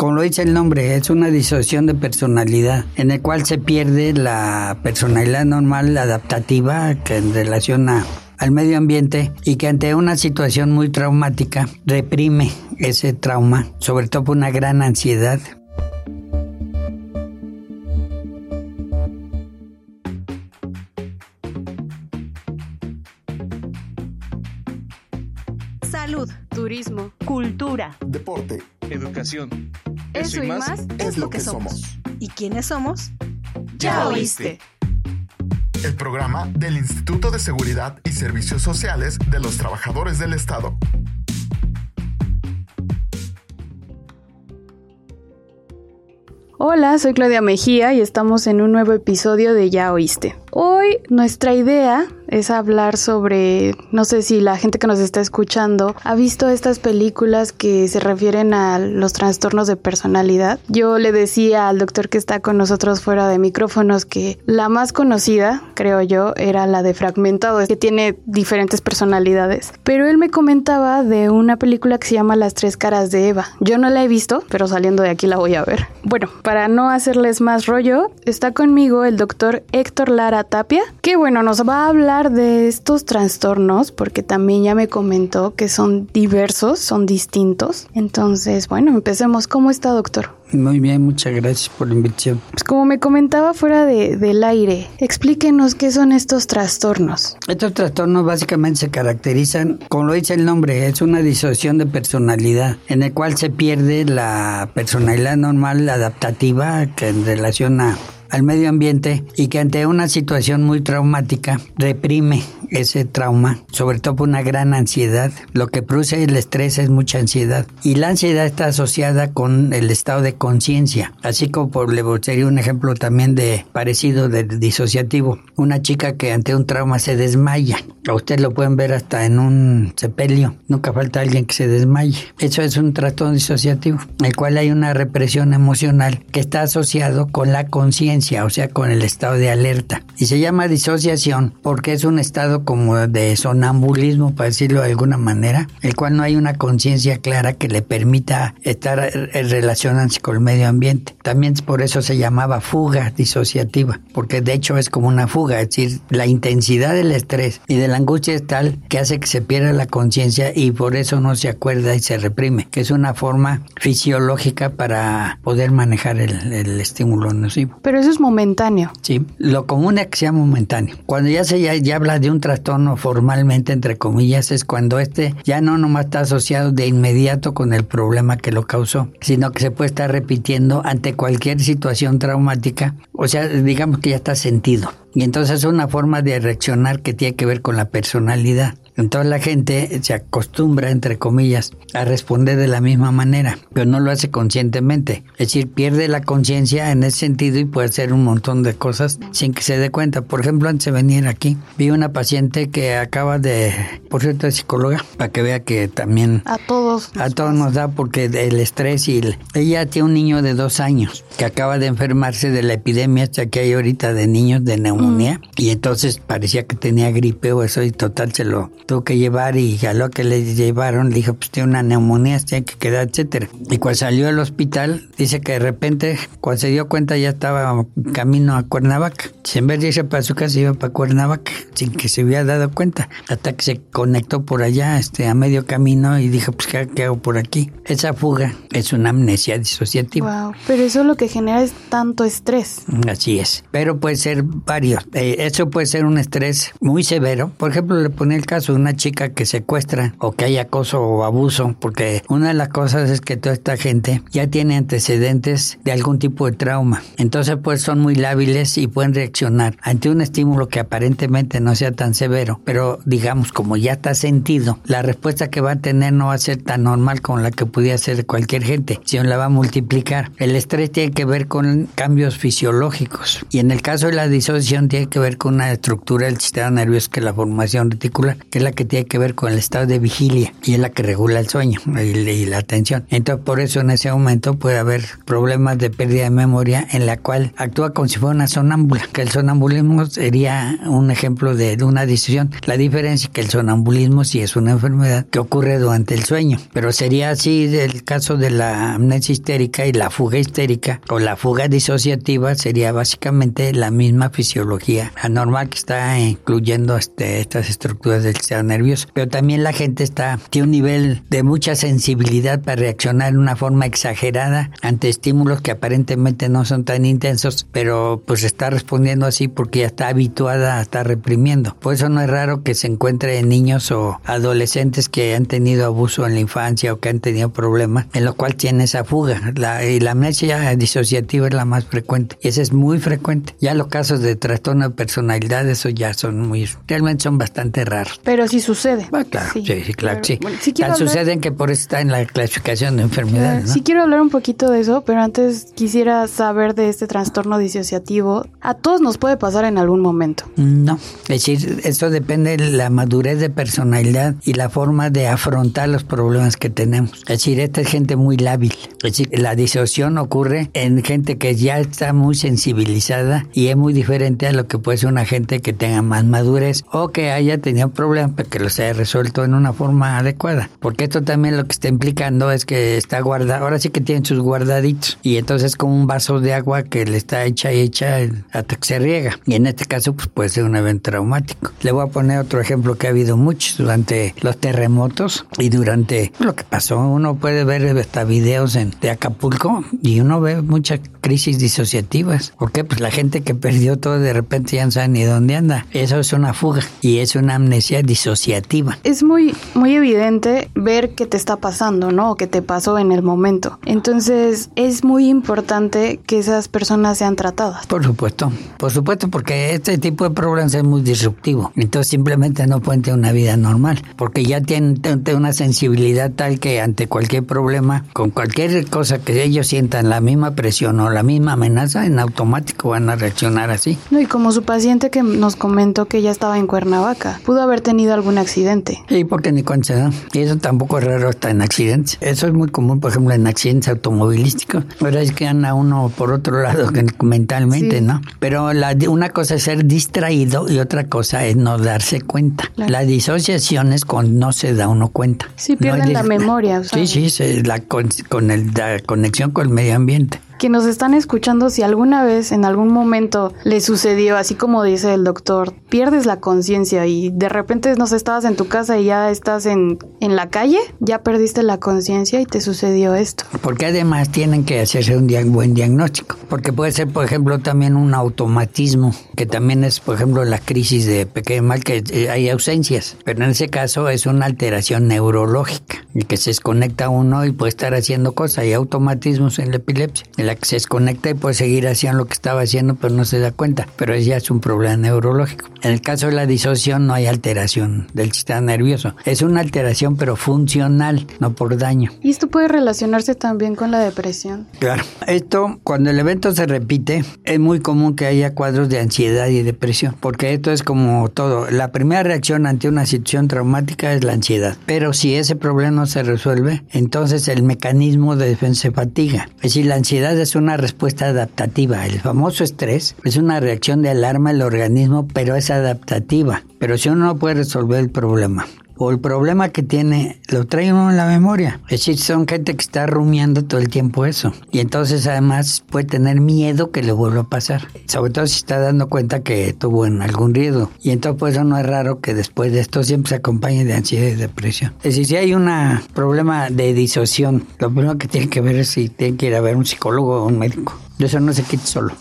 como lo dice el nombre, es una disociación de personalidad, en el cual se pierde la personalidad normal, adaptativa, que en relación al medio ambiente y que ante una situación muy traumática reprime ese trauma, sobre todo por una gran ansiedad. Salud, turismo, cultura, deporte, educación. Eso, y más, es lo que somos. ¿Y quiénes somos? Ya oíste. El programa del Instituto de Seguridad y Servicios Sociales de los Trabajadores del Estado. Hola, soy Claudia Mejía y estamos en un nuevo episodio de Ya Oíste. Hoy nuestra idea es hablar sobre, no sé si la gente que nos está escuchando ha visto estas películas que se refieren a los trastornos de personalidad. Yo le decía al doctor que está con nosotros fuera de micrófonos que la más conocida, creo yo, era la de Fragmentado, que tiene diferentes personalidades. Pero él me comentaba de una película que se llama Las tres caras de Eva. Yo no la he visto, pero saliendo de aquí la voy a ver. Bueno, para no hacerles más rollo, está conmigo el doctor Héctor Lara Tapia, que bueno, nos va a hablar de estos trastornos porque también ya me comentó que son diversos, son distintos. Entonces, bueno, empecemos. ¿Cómo está, doctor? Muy bien, muchas gracias por la invitación. Pues como me comentaba fuera de, del aire, explíquenos qué son estos trastornos. Estos trastornos básicamente se caracterizan, como lo dice el nombre, es una disociación de personalidad, en el cual se pierde la personalidad normal adaptativa que en relación a al medio ambiente y que ante una situación muy traumática reprime ese trauma, sobre todo por una gran ansiedad. Lo que produce el estrés es mucha ansiedad y la ansiedad está asociada con el estado de conciencia, así como por sería un ejemplo también de parecido del disociativo. Una chica que ante un trauma se desmaya, a usted lo pueden ver hasta en un sepelio, nunca falta alguien que se desmaye. Eso es un trastorno disociativo, en el cual hay una represión emocional que está asociado con la conciencia, o sea, con el estado de alerta. Y se llama disociación porque es un estado como de sonambulismo, para decirlo de alguna manera, el cual no hay una conciencia clara que le permita estar relacionándose con el medio ambiente. También por eso se llamaba fuga disociativa, porque de hecho es como una fuga, es decir, la intensidad del estrés y de la angustia es tal que hace que se pierda la conciencia y por eso no se acuerda y se reprime, que es una forma fisiológica para poder manejar el, el estímulo nocivo. Pero eso es momentáneo. Sí, lo común es que sea momentáneo. Cuando ya se ya, ya habla de un trastorno formalmente, entre comillas, es cuando este ya no nomás está asociado de inmediato con el problema que lo causó, sino que se puede estar repitiendo ante cualquier situación traumática, o sea, digamos que ya está sentido. Y entonces es una forma de reaccionar que tiene que ver con la personalidad. Entonces la gente se acostumbra, entre comillas, a responder de la misma manera, pero no lo hace conscientemente. Es decir, pierde la conciencia en ese sentido y puede hacer un montón de cosas sin que se dé cuenta. Por ejemplo, antes de venir aquí, vi una paciente que acaba de, por cierto, es psicóloga, para que vea que también... A todos. A todos nos da porque el estrés y... El, ella tiene un niño de dos años que acaba de enfermarse de la epidemia esta que hay ahorita de niños de neumonía mm. y entonces parecía que tenía gripe o eso y total se lo tuvo que llevar y a lo que le llevaron le dijo pues tiene una neumonía, tiene que quedar, etcétera. Y cuando salió del hospital, dice que de repente, cuando se dio cuenta ya estaba camino a Cuernavaca. En vez de irse para su casa, iba para Cuernavaca, sin que se hubiera dado cuenta. Hasta que se conectó por allá, este, a medio camino, y dijo, pues, ¿qué, qué hago por aquí? Esa fuga es una amnesia disociativa. Wow, pero eso lo que genera es tanto estrés. Así es. Pero puede ser varios. Eh, eso puede ser un estrés muy severo. Por ejemplo, le pone el caso una chica que secuestra o que hay acoso o abuso, porque una de las cosas es que toda esta gente ya tiene antecedentes de algún tipo de trauma. Entonces, pues son muy lábiles y pueden reaccionar ante un estímulo que aparentemente no sea tan severo, pero digamos, como ya está sentido, la respuesta que va a tener no va a ser tan normal como la que pudiera ser cualquier gente, sino la va a multiplicar. El estrés tiene que ver con cambios fisiológicos y en el caso de la disociación tiene que ver con una estructura del sistema nervioso que es la formación reticular, que es la que tiene que ver con el estado de vigilia y es la que regula el sueño y, la atención. Entonces, por eso en ese momento puede haber problemas de pérdida de memoria en la cual actúa como si fuera una sonámbula, que el sonambulismo sería un ejemplo de, una decisión. La diferencia es que el sonambulismo sí es una enfermedad que ocurre durante el sueño, pero sería así el caso de la amnesia histérica y la fuga histérica o la fuga disociativa sería básicamente la misma fisiología anormal que está incluyendo este, estas estructuras del sistema nervioso. Pero también la gente está, tiene un nivel de mucha sensibilidad para reaccionar de una forma exagerada ante estímulos que aparentemente no son tan intensos, pero pues está respondiendo así porque ya está habituada a estar reprimiendo. Por eso no es raro que se encuentre niños o adolescentes que han tenido abuso en la infancia o que han tenido problemas, en lo cual tiene esa fuga. La, y la amnesia disociativa es la más frecuente. Y esa es muy frecuente. Ya los casos de trastorno de personalidad, eso ya son muy, realmente son bastante raros. Pero sí sucede. Ah, claro, sí, sí, claro, sí. suceden que por eso está en la clasificación de enfermedades. Sí quiero hablar un poquito de eso, pero antes quisiera saber de este trastorno disociativo. ¿A todos nos puede pasar en algún momento? No, es decir, eso depende de la madurez de personalidad y la forma de afrontar los problemas que tenemos. Es decir, esta es gente muy lábil. Es decir, la disociación ocurre en gente que ya está muy sensibilizada y es muy diferente a lo que puede ser una gente que tenga más madurez o que haya tenido problemas que los haya resuelto en una forma adecuada. Porque esto también lo que está implicando es que está guardado, ahora sí que tienen sus guardaditos y entonces es como un vaso de agua que le está hecha y hecha hasta que se riega. Y en este caso pues puede ser un evento traumático. Le voy a poner otro ejemplo que ha habido muchos durante los terremotos y durante lo que pasó. Uno puede ver hasta videos en, de Acapulco y uno ve muchas crisis disociativas. ¿Por qué? Pues la gente que perdió todo de repente ya no sabe ni dónde anda. Eso es una fuga y es una amnesia disociativa. Es muy, muy evidente ver qué te está pasando, ¿no? O qué te pasó en el momento. Entonces es muy importante que esas personas sean tratadas. Por supuesto, por supuesto, porque este tipo de problemas es muy disruptivo. Entonces simplemente no pueden tener una vida normal, porque ya tienen una sensibilidad tal que ante cualquier problema, con cualquier cosa que ellos sientan la misma presión o la misma amenaza, en automático van a reaccionar así. No, y como su paciente que nos comentó que ya estaba en Cuernavaca, pudo haber tenido algún accidente. Sí, porque ni cuenta Y eso tampoco es raro hasta en accidentes. Eso es muy común, por ejemplo, en accidentes automovilísticos. Ahora es que anda uno por otro lado mentalmente, ¿no? Pero la, una cosa es ser distraído y otra cosa es no darse cuenta. La disociación es cuando no se da uno cuenta. Sí, pierden la memoria. Sí, sí, la, con el, la conexión con el medio ambiente que nos están escuchando, si alguna vez en algún momento le sucedió, así como dice el doctor, pierdes la conciencia y de repente no estabas en tu casa y ya estás en, en la calle, ya perdiste la conciencia y te sucedió esto. Porque además tienen que hacerse un buen diagnóstico, porque puede ser, por ejemplo, también un automatismo, que también es, por ejemplo, la crisis de pequeño mal, que eh, hay ausencias, pero en ese caso es una alteración neurológica, y que se desconecta uno y puede estar haciendo cosas, hay automatismos en la epilepsia que se desconecta y puede seguir haciendo lo que estaba haciendo, pero no se da cuenta. Pero ya es un problema neurológico. En el caso de la disociación no hay alteración del sistema nervioso. Es una alteración, pero funcional, no por daño. ¿Y esto puede relacionarse también con la depresión? Claro. Esto, cuando el evento se repite, es muy común que haya cuadros de ansiedad y depresión, porque esto es como todo. La primera reacción ante una situación traumática es la ansiedad. Pero si ese problema no se resuelve, entonces el mecanismo de defensa se fatiga. Es decir, la ansiedad es una respuesta adaptativa. El famoso estrés es una reacción de alarma del organismo, pero es adaptativa. Pero si uno no puede resolver el problema, o el problema que tiene lo trae uno en la memoria. Es decir, son gente que está rumiando todo el tiempo eso. Y entonces además puede tener miedo que le vuelva a pasar. Sobre todo si está dando cuenta que tuvo en algún riesgo. Y entonces pues eso no es raro que después de esto siempre se acompañe de ansiedad y depresión. Es decir, si hay un problema de disociación, lo primero que tiene que ver es si tiene que ir a ver un psicólogo o un médico. Eso no se quita solo.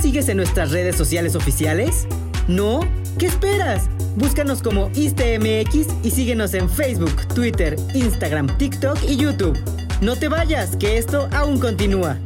Sigues en nuestras redes sociales oficiales? ¿No? ¿Qué esperas? Búscanos como ISTMX y síguenos en Facebook, Twitter, Instagram, TikTok y YouTube. No te vayas, que esto aún continúa.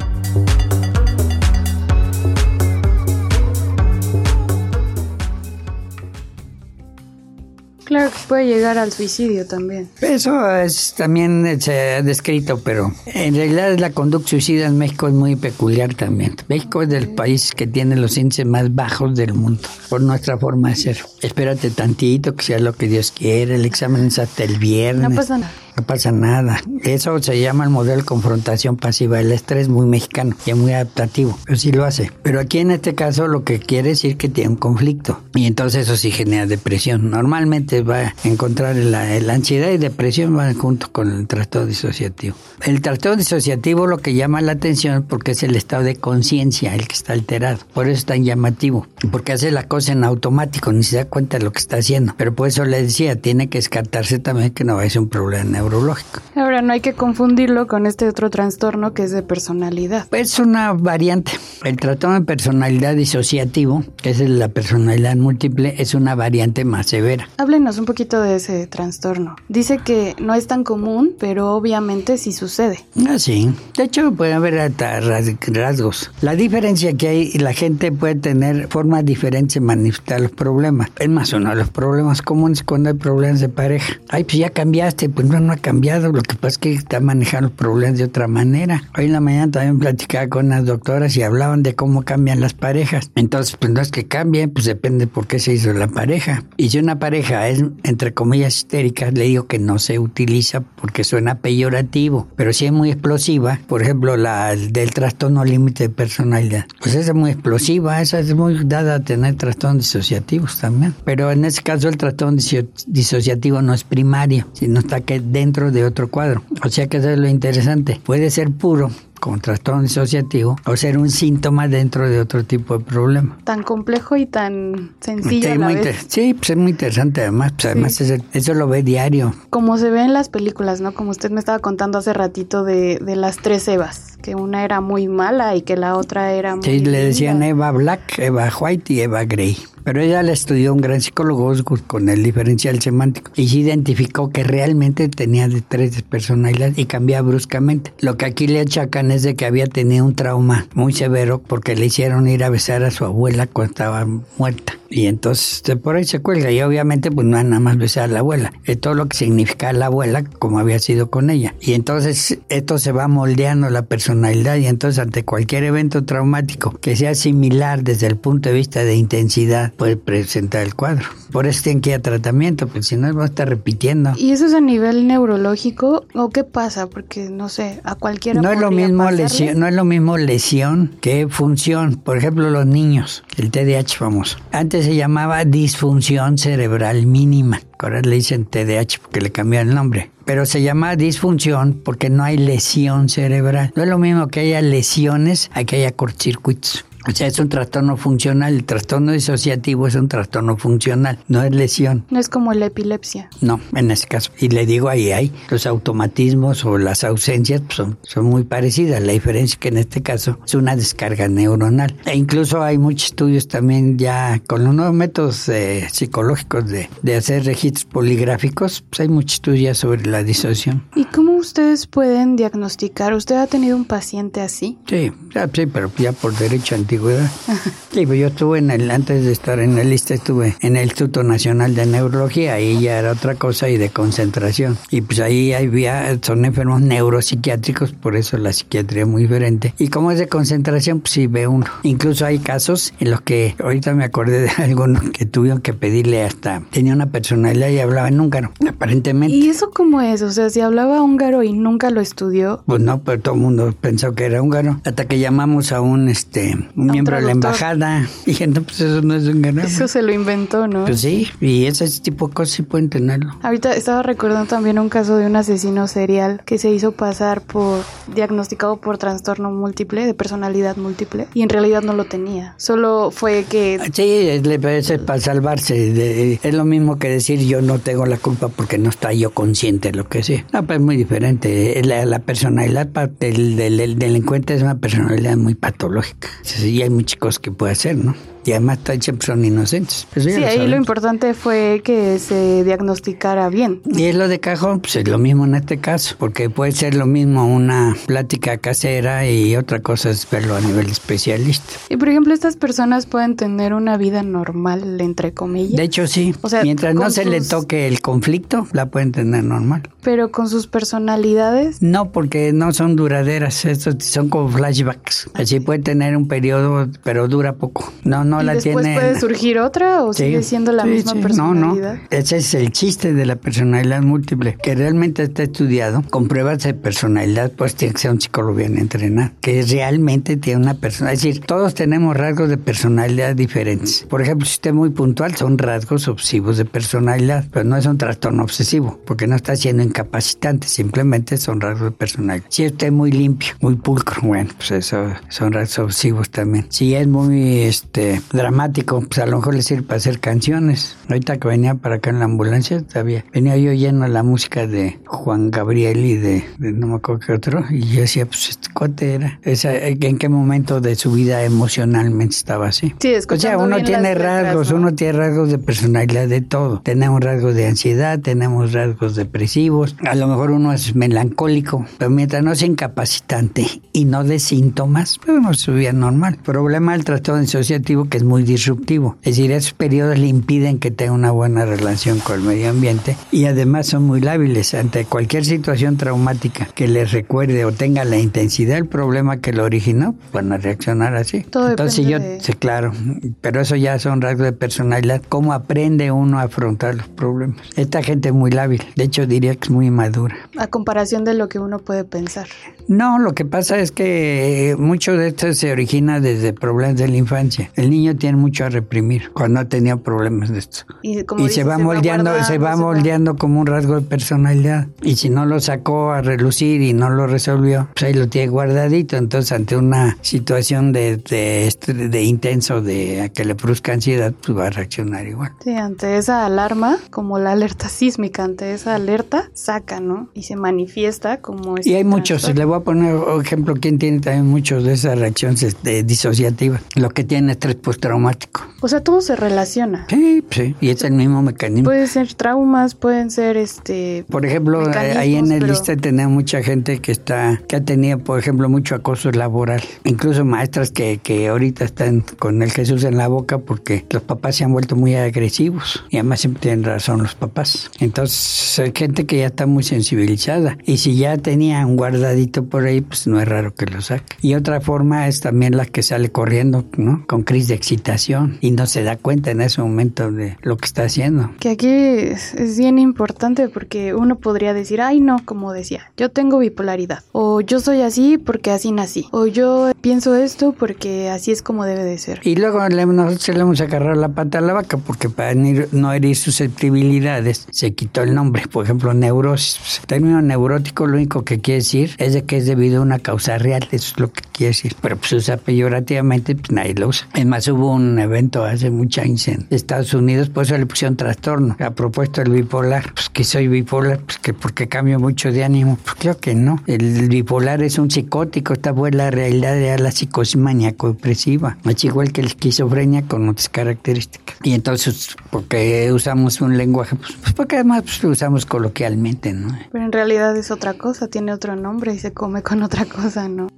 Claro, Claro que puede llegar al suicidio también. Eso es también eh, se ha descrito, pero en realidad la conducta suicida en México es muy peculiar también. México es del país que tiene los índices más bajos del mundo por nuestra forma de ser. Espérate tantito que sea lo que Dios quiere. El examen es hasta el viernes. No pasa nada. No pasa nada. Eso se llama el modelo de confrontación pasiva. El estrés muy mexicano y es muy adaptativo. Pero sí lo hace. Pero aquí en este caso lo que quiere decir que tiene un conflicto. Y entonces eso sí genera depresión. Normalmente va a encontrar la, la ansiedad y depresión van junto con el trastorno disociativo. El trastorno disociativo lo que llama la atención porque es el estado de conciencia el que está alterado. Por eso es tan llamativo. Porque hace la cosa en automático, ni se da cuenta de lo que está haciendo. Pero por eso le decía, tiene que descartarse también que no va a ser un problema neurológico. Ahora, no hay que confundirlo con este otro trastorno que es de personalidad. Es una variante. El trastorno de personalidad disociativo, que es la personalidad múltiple, es una variante más severa. Háblenos un poquito de ese trastorno. Dice que no es tan común, pero obviamente sí sucede. Ah, sí. De hecho, puede haber hasta rasgos. La diferencia que hay, la gente puede tener formas diferentes de manifestar los problemas. Es más, uno de los problemas comunes cuando hay problemas de pareja. Ay, pues ya cambiaste, pues no, no ha cambiado. Lo que pasa es que está manejando los problemas de otra manera. Hoy en la mañana también platicaba con unas doctoras y hablaban de cómo cambian las parejas. Entonces, pues no es que cambien, pues depende por qué se hizo la pareja. Y si una pareja es, entre comillas, histérica, le digo que no se utiliza porque suena peyorativo. Pero si es muy explosiva, por ejemplo, la del trastorno límite de personalidad, pues esa es muy explosiva, esa es muy dada a tener trastornos disociativos también. Pero en ese caso el trastorno disociativo no es primario, sino está que dentro de otro cuadro. O sea que eso es lo interesante. Puede ser puro, como trastorno disociativo o ser un síntoma dentro de otro tipo de problema. Tan complejo y tan sencillo. Sí, a la vez. sí pues es muy interesante además. Pues además eso lo ve diario. Como se ve en las películas, ¿no? Como usted me estaba contando hace ratito de, de las tres Evas, que una era muy mala y que la otra era muy... Sí, le decían Eva Black, Eva White y Eva Gray. Pero ella la estudió un gran psicólogo con el diferencial semántico y se identificó que realmente tenía de tres personalidades y cambiaba bruscamente. Lo que aquí le achacan es de que había tenido un trauma muy severo porque le hicieron ir a besar a su abuela cuando estaba muerta. Y entonces por ahí se cuelga. Y obviamente pues no nada más besar a la abuela. Es todo lo que significa la abuela como había sido con ella. Y entonces esto se va moldeando la personalidad y entonces ante cualquier evento traumático que sea similar desde el punto de vista de intensidad puede presentar el cuadro. Por eso tienen que ir a tratamiento, porque si no va a estar repitiendo. ¿Y eso es a nivel neurológico o qué pasa? Porque no sé, a cualquiera no es lo mismo pasarle. lesión, no es lo mismo lesión que función. Por ejemplo, los niños, el TDAH famoso. Antes se llamaba disfunción cerebral mínima. Ahora le dicen TDAH porque le cambiaron el nombre. Pero se llama disfunción porque no hay lesión cerebral. No es lo mismo que haya lesiones a que haya cortocircuitos. O sea, es un trastorno funcional. El trastorno disociativo es un trastorno funcional, no es lesión. No es como la epilepsia. No, en ese caso. Y le digo ahí hay los automatismos o las ausencias pues, son, son muy parecidas. La diferencia es que en este caso es una descarga neuronal. E incluso hay muchos estudios también ya con los nuevos métodos eh, psicológicos de, de, hacer registros poligráficos. Pues hay muchos estudios sobre la disociación. ¿Y cómo ustedes pueden diagnosticar? ¿Usted ha tenido un paciente así? Sí, sí, pero ya por derecho antiguo antigüedad. Sí, pues yo estuve en el, antes de estar en la lista, estuve en el Instituto Nacional de Neurología, ahí ya era otra cosa y de concentración. Y pues ahí había, son enfermos neuropsiquiátricos, por eso la psiquiatría es muy diferente. Y como es de concentración, pues sí ve uno. Incluso hay casos en los que, ahorita me acordé de algunos que tuvieron que pedirle hasta, tenía una personalidad y hablaba en húngaro, aparentemente. ¿Y eso cómo es? O sea, si hablaba húngaro y nunca lo estudió. Pues no, pero todo el mundo pensó que era húngaro. Hasta que llamamos a un, este, un miembro de la embajada. Y dije, no, pues eso no es un ganado. Eso se lo inventó, ¿no? Pues sí, y ese tipo de cosas sí pueden tenerlo. Ahorita estaba recordando también un caso de un asesino serial que se hizo pasar por, diagnosticado por trastorno múltiple, de personalidad múltiple, y en realidad no lo tenía. Solo fue que... Sí, le parece para salvarse. De, es lo mismo que decir yo no tengo la culpa porque no está yo consciente de lo que sea. No, pues es muy diferente. La, la personalidad del, del, del delincuente es una personalidad muy patológica. Sí, y hay muchas cosas que puede hacer, ¿no? Y además siempre son inocentes. Pues sí, ahí lo importante fue que se diagnosticara bien. Y es lo de cajón, pues es lo mismo en este caso, porque puede ser lo mismo una plática casera y otra cosa es verlo a nivel especialista. Y por ejemplo, estas personas pueden tener una vida normal, entre comillas. De hecho, sí. O sea, mientras no se le toque el conflicto, la pueden tener normal. Pero con sus personalidades. No, porque no son duraderas, estos son como flashbacks. Así puede tener un periodo, pero dura poco. No, no ¿Y después puede surgir otra o sigue siendo la misma personalidad? No, no. Ese es el chiste de la personalidad múltiple, que realmente está estudiado con pruebas de personalidad, pues tiene que ser un psicólogo bien entrenado, que realmente tiene una persona. Es decir, todos tenemos rasgos de personalidad diferentes. Por ejemplo, si usted es muy puntual, son rasgos obsesivos de personalidad, pero no es un trastorno obsesivo, porque no está siendo incapacitante, simplemente son rasgos de personalidad. Si usted es muy limpio, muy pulcro, bueno, pues eso son rasgos obsesivos también. Si es muy, este, dramático, pues a lo mejor le sirve para hacer canciones. Ahorita que venía para acá en la ambulancia, todavía venía yo lleno la música de Juan Gabriel y de, no me acuerdo qué otro, y yo decía, pues este cuate era, en qué momento de su vida emocionalmente estaba así. Sí, o sea, uno tiene rasgos, uno tiene rasgos de personalidad de todo. Tenemos rasgos de ansiedad, tenemos rasgos depresivos, a lo mejor uno es melancólico, pero mientras no sea incapacitante y no de síntomas, pues uno su vida normal. Problema del trastorno disociativo que es muy disruptivo. Es decir, esos periodos le impiden que tenga una buena relación con el medio ambiente y además son muy lábiles ante cualquier situación traumática que les recuerde o tenga la intensidad del problema que lo originó, van a reaccionar así. Todo Entonces yo, sí, claro, pero eso ya son rasgos de personalidad. ¿Cómo aprende uno a afrontar los problemas? Esta gente es muy lábil, de hecho diría que es muy madura. A comparación de lo que uno puede pensar. No, lo que pasa es que mucho de esto se origina desde problemas de la infancia. El niño tiene mucho a reprimir cuando ha tenido problemas de esto. Y, se va moldeando, se va, moldeando como un rasgo de personalidad. Y si no lo sacó a relucir y no lo resolvió, pues ahí lo tiene guardadito. Entonces, ante una situación de, de, de intenso, de que le produzca ansiedad, pues va a reaccionar igual. Sí, ante esa alarma, como la alerta sísmica, ante esa alerta, saca, ¿no? Y se manifiesta como... y hay muchos, le voy a poner ejemplo, quien tiene también muchos de esas reacciones disociativas. Lo que tiene estrés postraumático. O sea, todo se relaciona. Sí, sí, y es el mismo mecanismo. Pueden ser traumas, pueden ser este. Por ejemplo, ahí en el lista tenemos mucha gente que está, que ha tenido, por ejemplo, mucho acoso laboral. Incluso maestras que, que ahorita están con el Jesús en la boca porque los papás se han vuelto muy agresivos. Y además siempre tienen razón los papás. Entonces, hay gente que ya está muy sensibilizada. Y si ya tenía un guardadito por ahí, pues no es raro que lo saque. Y otra forma es también la que sale corriendo, ¿no? Con crisis de excitación y no se da cuenta en ese momento de lo que está haciendo. Que aquí es, bien importante porque uno podría decir, ay no, como decía, yo tengo bipolaridad o yo soy así porque así nací o yo pienso esto porque así es como debe de ser. Y luego le, nosotros le hemos agarrado la pata a la vaca porque para no herir susceptibilidades se quitó el nombre, por ejemplo, neurosis. El término neurótico lo único que quiere decir es de que es debido a una causa real, eso es lo que quiere decir, pero pues usa peyorativamente, pues nadie lo usa. Es más, hubo un evento hace muchos años en Estados Unidos, por eso le pusieron trastorno. Ha propuesto el bipolar, pues que soy bipolar, pues que porque cambio mucho de ánimo, pues creo que no. El bipolar es un psicótico, esta fue la realidad de la psicosis maníaco-depresiva, es igual que la esquizofrenia con otras características. Y entonces, porque usamos un lenguaje, pues, pues porque además pues, lo usamos coloquialmente, ¿no? Pero en realidad es otra cosa, tiene otro nombre y se come con otra cosa, ¿no?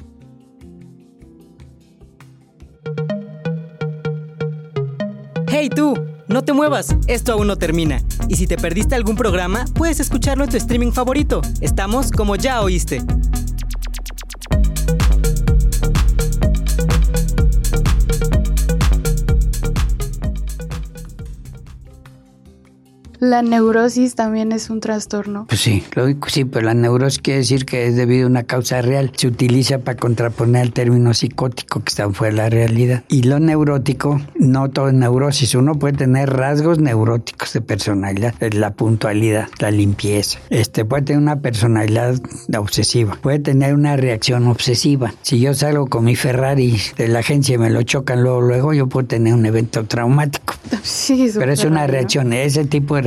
¡Hey tú! No te muevas, esto aún no termina. Y si te perdiste algún programa, puedes escucharlo en tu streaming favorito. Estamos como ya oíste. La neurosis también es un trastorno. Pues sí, sí, pero la neurosis quiere decir que es debido a una causa real. Se utiliza para contraponer el término psicótico que está fuera de la realidad. Y lo neurótico, no todo es neurosis. Uno puede tener rasgos neuróticos de personalidad, la puntualidad, la limpieza. Este puede tener una personalidad obsesiva. Puede tener una reacción obsesiva. Si yo salgo con mi Ferrari de la agencia y me lo chocan luego, luego yo puedo tener un evento traumático Sí, Pero es una reacción, ese tipo de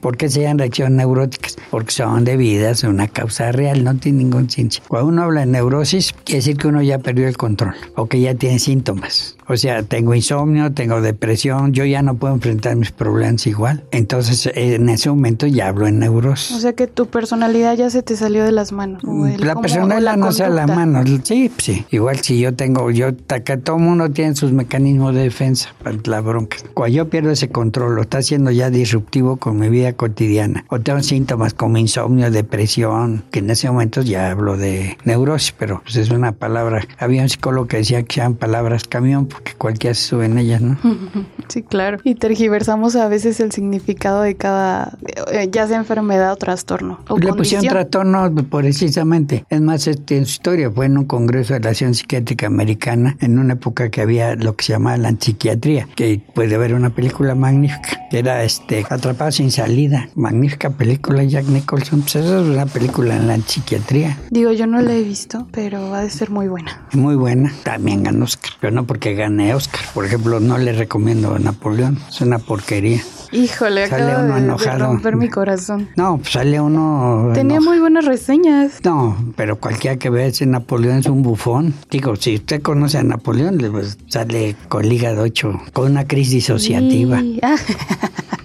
¿Por qué se llaman reacciones neuróticas? Porque son debidas a una causa real, no tiene ningún ciencia. Cuando uno habla de neurosis, quiere decir que uno ya perdió el control o que ya tiene síntomas. O sea, tengo insomnio, tengo depresión, yo ya no puedo enfrentar mis problemas igual. Entonces, en ese momento ya hablo en neurosis. O sea que tu personalidad ya se te salió de las manos. el la personalidad no sea la conducta. mano. Sí, sí. Igual si yo tengo, yo, acá todo mundo tiene sus mecanismos de defensa para la bronca. Cuando yo pierdo ese control, lo está haciendo ya disruptivo con mi vida cotidiana. O tengo síntomas como insomnio, depresión, que en ese momento ya hablo de neurosis, pero pues es una palabra. Había un psicólogo que decía que sean palabras camión porque cualquiera se sube en ellas, ¿no? Sí, claro. Y tergiversamos a veces el significado de cada, eh, ya sea enfermedad o trastorno. O Le pusieron condición. trastorno precisamente. Es más, este, en su historia fue en un congreso de la Acción Psiquiátrica Americana, en una época que había lo que se llamaba la psiquiatría, que puede ver una película magnífica, que era este, Atrapado sin salida. Magnífica película, Jack Nicholson. Pues eso es una película en la psiquiatría. Digo, yo no la he visto, pero ha de ser muy buena. Muy buena. También ganó Oscar, pero no porque gane Oscar. Por ejemplo, no le recomiendo Napoleón. Es una porquería. Híjole, Sale acaba uno de, de enojado. romper mi corazón. No, pues sale uno. Tenía enojado. muy buenas reseñas. No, pero cualquiera que vea ese Napoleón es un bufón. Digo, si usted conoce a Napoleón, le pues, sale con el hígado hecho, con una crisis disociativa. Y- ah,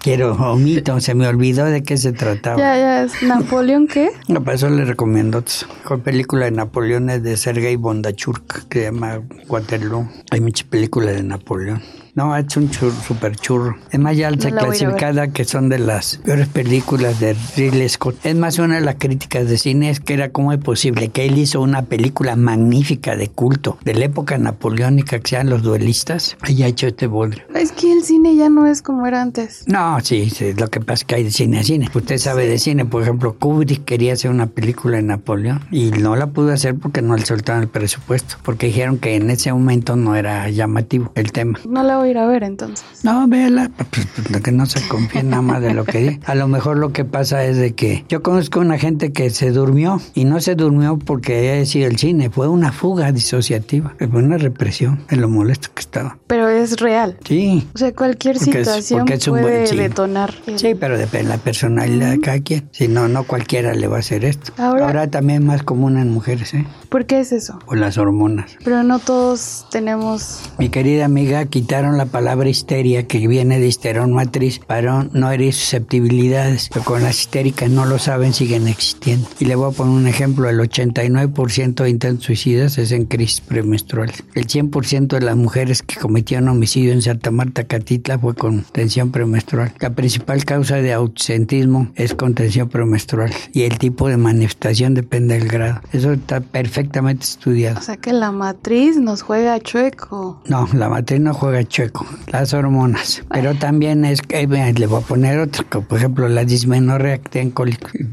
Quiero, omito, se me olvidó de qué se trataba. ya, ya, es Napoleón, ¿qué? No, para eso le recomiendo. Mejor película de Napoleón es de Sergei Bondachurk, que se llama Waterloo. Hay muchas películas de Napoleón. No, es un churro, super churro. Es más, ya se la voy a ver. clasificada que son de las peores películas de Ridley Scott. Es más, una de las críticas de cine es que era cómo es posible que él hizo una película magnífica de culto de la época napoleónica que sean los duelistas. Haya hecho este bodrio. Es que el cine ya no es como era antes. No, sí, sí, lo que pasa es que hay de cine a cine. Usted sabe de cine, por ejemplo, Kubrick quería hacer una película de Napoleón y no la pudo hacer porque no le soltaron el presupuesto, porque dijeron que en ese momento no era llamativo el tema. No la voy a ir a ver entonces. No, véala, pues, pues, que no se confíe nada más de lo que dice. A lo mejor lo que pasa es de que yo conozco una gente que se durmió y no se durmió porque sido el cine, fue una fuga disociativa, fue una represión en lo molesto que estaba. Pero es real. Sí, O sea, cualquier Porque es- situación porque es un buen- puede sí. detonar. el- Sí, pero depende de la personalidad de cada quien. Si no, no cualquiera le va a hacer esto. Ahora- Ahora, también es más común en mujeres, ¿eh? ¿Por qué es eso? Por las hormonas. Pero no todos tenemos... Mi querida amiga, quitaron la palabra histeria que viene de histerón matriz para no herir susceptibilidades. Pero con las histéricas no lo saben, siguen existiendo. Y le voy a poner un ejemplo. El 89% de intentos suicidas es en crisis premenstruales. El 100% de las mujeres que cometieron homicidio en Santa Marta, Catitla, fue con tensión premenstrual. La principal causa de ausentismo es con tensión premenstrual. Y el tipo de manifestación depende del grado. Eso está perfectamente estudiado. O sea, que la matriz nos juega chueco. No, la matriz no juega chueco, las hormonas. Pero también es que, le voy a poner otro, como por ejemplo la dismenorrea que.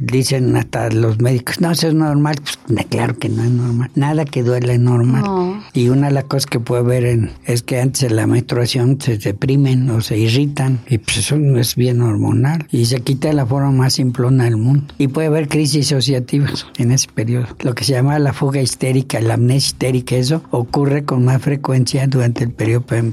Dicen hasta los médicos, no, eso es normal. Pues claro que no es normal. Nada que duele es normal. No. Y una de las cosas que puede ver en, es que antes de la menstruación se deprimen o se irritan. Y pues eso no es bien hormonal. Y se quita de la forma más simplona del mundo. Y puede haber crisis asociativas en ese periodo. Lo que se llama la fuga histérica, la amnesia histérica, eso ocurre con más frecuencia durante el periodo pre-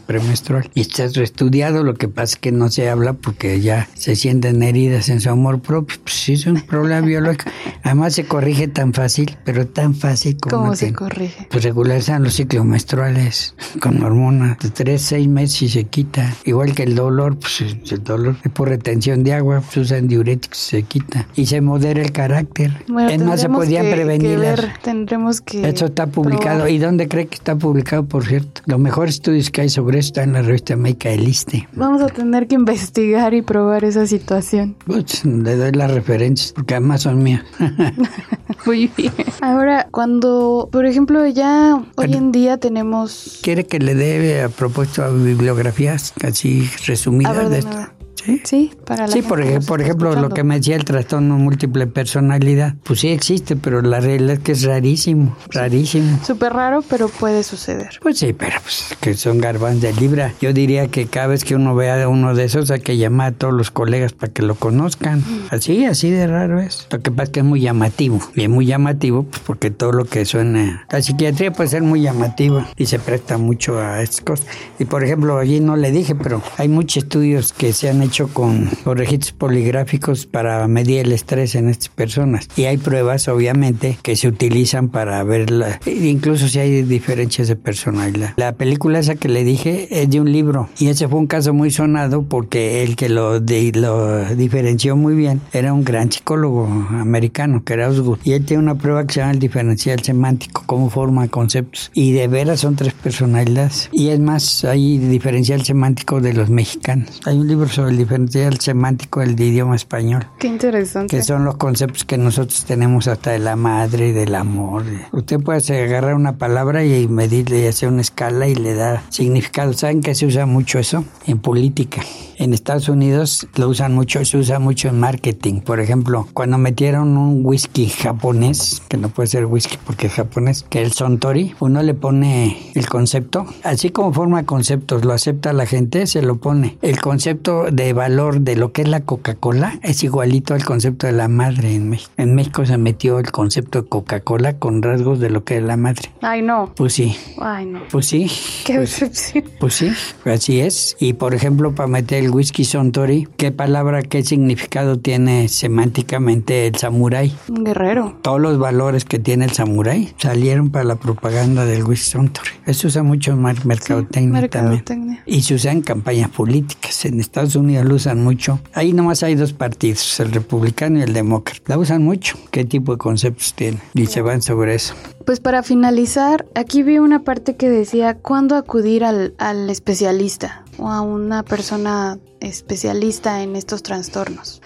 Y está estudiado, lo que pasa es que no se habla porque ya se sienten heridas en su amor propio. Pues sí, es un problema biológico. Además se corrige tan fácil, pero tan fácil como... ¿Cómo se corrige? pues regularizan los ciclos menstruales con hormonas de tres, seis meses y se quita. Igual que el dolor, pues el dolor es por retención de agua, pues usan diuréticos, se quita. Y se modera el carácter. Bueno, es más, se podían que- prevenir que las- ver, tendremos que... Eso está publicado. probar. ¿Y dónde cree que está publicado, por cierto? Los mejores estudios que hay sobre esto están en la revista médica del ISTE. Vamos a tener que investigar y probar esa situación. Pues, le doy las referencias, porque además son mías. Muy bien. Ahora, cuando, por ejemplo, ya hoy en día tenemos... ¿Quiere que le dé a propósito a bibliografías así resumidas ver, de de esto? Sí, sí para la Sí, por, por ejemplo, lo que me decía el trastorno múltiple personalidad, pues sí existe, pero la realidad es que es rarísimo, rarísimo. Súper raro, pero puede suceder. Pues sí, pero pues que son garbán de libra. Yo diría que cada vez que uno vea uno de esos hay que llamar a todos los colegas para que lo conozcan. Así, así de raro es. Lo que pasa es que es muy llamativo. Y es muy llamativo pues, porque todo lo que suena... La psiquiatría puede ser muy llamativa y se presta mucho a estas cosas. Y por ejemplo, allí no le dije, pero hay muchos estudios que se han hecho con, con registros poligráficos para medir el estrés en estas personas. Y hay pruebas, obviamente, que se utilizan para verla, incluso si hay diferencias de personalidad. La película esa que le dije es de un libro y ese fue un caso muy sonado porque el que lo, lo diferenció muy bien era un gran psicólogo americano que era Osgood y él tiene una prueba que se llama el diferencial semántico, cómo forma conceptos y de veras son tres personalidades y es más hay diferencial semántico de los mexicanos. Hay un libro sobre el diferencial semántico del idioma español. Qué interesante. Que son los conceptos que nosotros tenemos hasta de la madre del amor. Usted puede agarrar una palabra y medirle y hacer una escala y le da significado. ¿Saben que se usa mucho eso? En política. En Estados Unidos lo usan mucho, se usa mucho en marketing. Por ejemplo, cuando metieron un whisky japonés, que no puede ser whisky porque es japonés, que el Sontori, uno le pone el concepto, así como forma conceptos, lo acepta la gente, se lo pone. El concepto de valor de lo que es la Coca-Cola es igualito al concepto de la madre en México. En México se metió el concepto de Coca-Cola con rasgos de lo que es la madre. Ay, no. Pues sí. Ay, no. Pues sí. Qué pues, decepción. Pues sí, así es. Y por ejemplo, para meter el whisky Sontori, ¿qué palabra, qué significado tiene semánticamente el samurái? Un guerrero. Todos los valores que tiene el samurái salieron para la propaganda del whisky Sontori. Eso usa mucho en mercadotecnia, también. Y se usa en campañas políticas. En Estados Unidos lo usan mucho. Ahí nomás hay dos partidos, el republicano y el demócrata. La usan mucho. ¿Qué tipo de conceptos tiene? Y se van sobre eso. Pues para finalizar, aquí vi una parte que decía cuándo acudir al, al especialista o a una persona especialista en estos trastornos.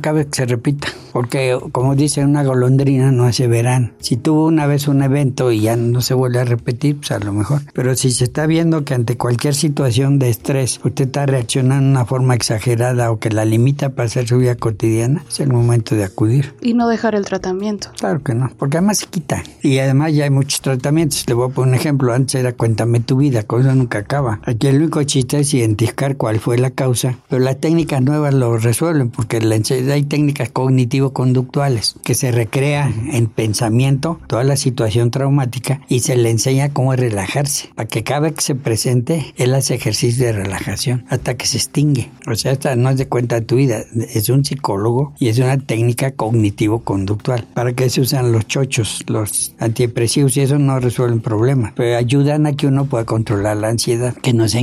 Cabe que se repita, porque como dice una golondrina no hace verano. Si tuvo una vez un evento y ya no se vuelve a repetir, pues a lo mejor. Pero si se está viendo que ante cualquier situación de estrés usted está reaccionando de una forma exagerada o que la limita para hacer su vida cotidiana, es el momento de acudir. Y no dejar el tratamiento. Claro que no, porque además se quita. Y además ya hay muchos tratamientos. Le voy a poner un ejemplo. Antes era cuéntame tu vida, cosa nunca acaba. Aquí el único chiste es identificar cuál fue la causa, pero las técnicas nuevas lo resuelven porque hay técnicas cognitivo-conductuales que se recrea en pensamiento toda la situación traumática y se le enseña cómo relajarse, para que cada vez que se presente, él hace ejercicio de relajación hasta que se extingue. O sea, esta no es de cuenta tu vida, es un psicólogo y es una técnica cognitivo-conductual. ¿Para que se usan los chochos, los antidepresivos y eso no resuelven problemas? Pero ayudan a que uno pueda controlar la ansiedad, que no sea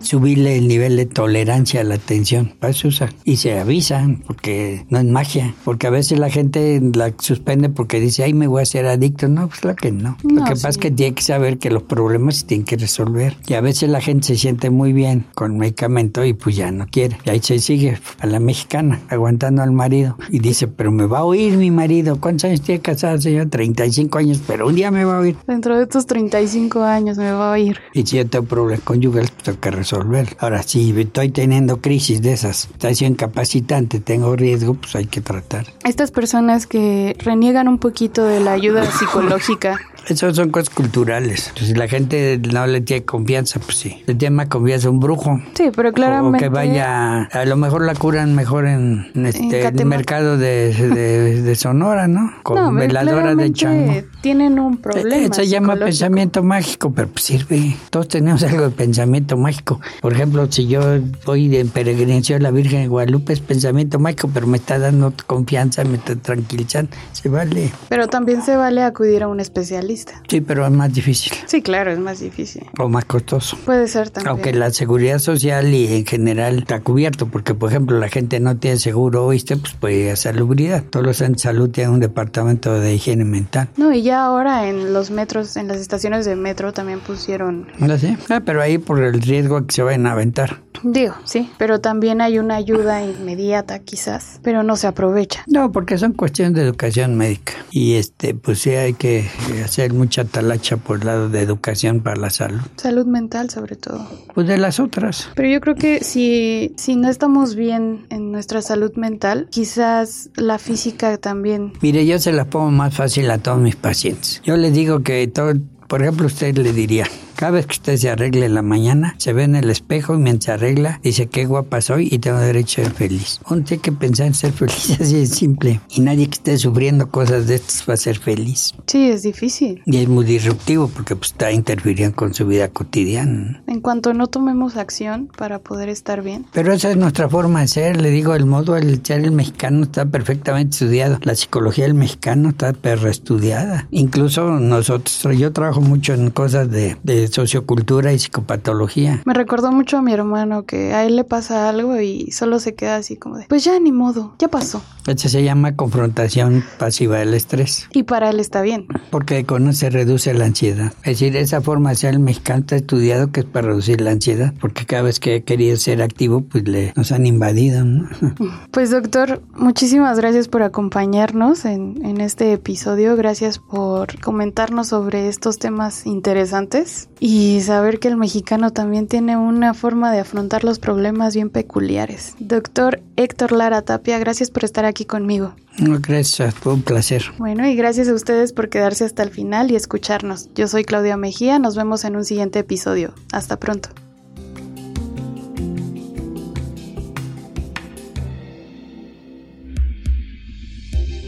subirle el nivel de tolerancia a la atención, para eso usa. Y se avisan, porque no es magia, porque a veces la gente la suspende porque dice, ay, me voy a hacer adicto. No, pues lo que no. no lo que pasa es que tiene que saber que los problemas se tienen que resolver. Y a veces la gente se siente muy bien con medicamento y pues ya no quiere. Y ahí se sigue a la mexicana, aguantando al marido. Y dice, pero me va a oír mi marido. ¿Cuántos años tiene casado, señor? 35 años, pero un día me va a oír. Dentro de estos 35 años me va a oír. Y si yo tengo problemas conyugales, pues tengo que resolver. Ahora, si estoy teniendo crisis de esas, estoy incapacitante, tengo riesgo, pues hay que tratar. Estas personas que reniegan un poquito de la ayuda psicológica. Eso son cosas culturales. Si la gente no le tiene confianza, pues sí. Le tiene más confianza a un brujo. Sí, pero claramente. O que vaya. A lo mejor la curan mejor en, este, en el mercado de, de, Sonora, ¿no? Con no, veladora de chango. Tienen un problema. Se llama pensamiento mágico, pero pues sirve. Todos tenemos algo de pensamiento mágico. Por ejemplo, si yo voy en peregrinación a la Virgen de Guadalupe, es pensamiento mágico, pero me está dando confianza, me está tranquilizando. Se vale. Pero también se vale acudir a un especialista. Sí, pero es más difícil. Sí, claro, es más difícil. O más costoso. Puede ser también. Aunque la seguridad social y en general está cubierto, porque por ejemplo la gente no tiene seguro, oíste, pues puede ir salubridad. Todos los de salud tienen un departamento de higiene mental. No, y ya ahora en los metros, en las estaciones de metro también pusieron. ¿Ah, sí? Ah, pero ahí por el riesgo que se vayan a aventar. Digo, sí, pero también hay una ayuda inmediata quizás, pero no se aprovecha. No, porque son cuestiones de educación médica y este pues sí hay que hacer mucha talacha por el lado de educación para la salud. Salud mental sobre todo. Pues de las otras. Pero yo creo que si, si no estamos bien en nuestra salud mental, quizás la física también. Mire, yo se la pongo más fácil a todos mis pacientes. Yo les digo que todo, por ejemplo, usted le diría, cada vez que usted se arregle en la mañana, se ve en el espejo y mientras se arregla, dice qué guapa soy y tengo derecho a ser feliz. Uno tiene que pensar en ser feliz, así de simple. Y nadie que esté sufriendo cosas de estas va a ser feliz. Sí, es difícil. Y es muy disruptivo porque pues, está interfiriendo con su vida cotidiana. En cuanto no tomemos acción para poder estar bien. Pero esa es nuestra forma de ser. Le digo, el modo de ser el mexicano está perfectamente estudiado. La psicología del mexicano está perra estudiada. Incluso nosotros, yo trabajo mucho en cosas de, de sociocultura y psicopatología. Me recordó mucho a mi hermano que a él le pasa algo y solo se queda así como de, pues ya ni modo, ya pasó. Eso se llama confrontación pasiva del estrés. Y para él está bien. Porque con eso se reduce la ansiedad. Es decir, esa forma el mexicano está estudiado que es para reducir la ansiedad, porque cada vez que querido ser activo, pues le, nos han invadido. ¿no? Pues doctor, muchísimas gracias por acompañarnos en, en este episodio. Gracias por comentarnos sobre estos temas interesantes y saber que el mexicano también tiene una forma de afrontar los problemas bien peculiares. Doctor Héctor Lara Tapia, gracias por estar aquí conmigo. No, gracias, fue un placer. Bueno, y gracias a ustedes por quedarse hasta el final y escucharnos. Yo soy Claudia Mejía, nos vemos en un siguiente episodio. Hasta pronto.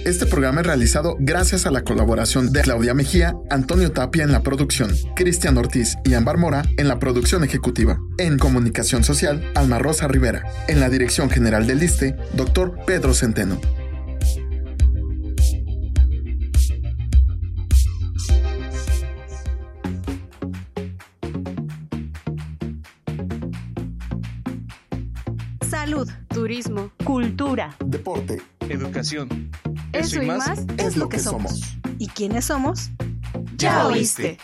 Este programa es realizado gracias a la colaboración de Claudia Mejía, Antonio Tapia en la producción, Cristian Ortiz y Ambar Mora en la producción ejecutiva. En comunicación social, Alma Rosa Rivera. En la dirección general del ISTE, doctor Pedro Centeno. Salud, turismo, cultura, Deporte Educación. Eso y más es lo que somos. ¿Y quiénes somos? Ya oíste.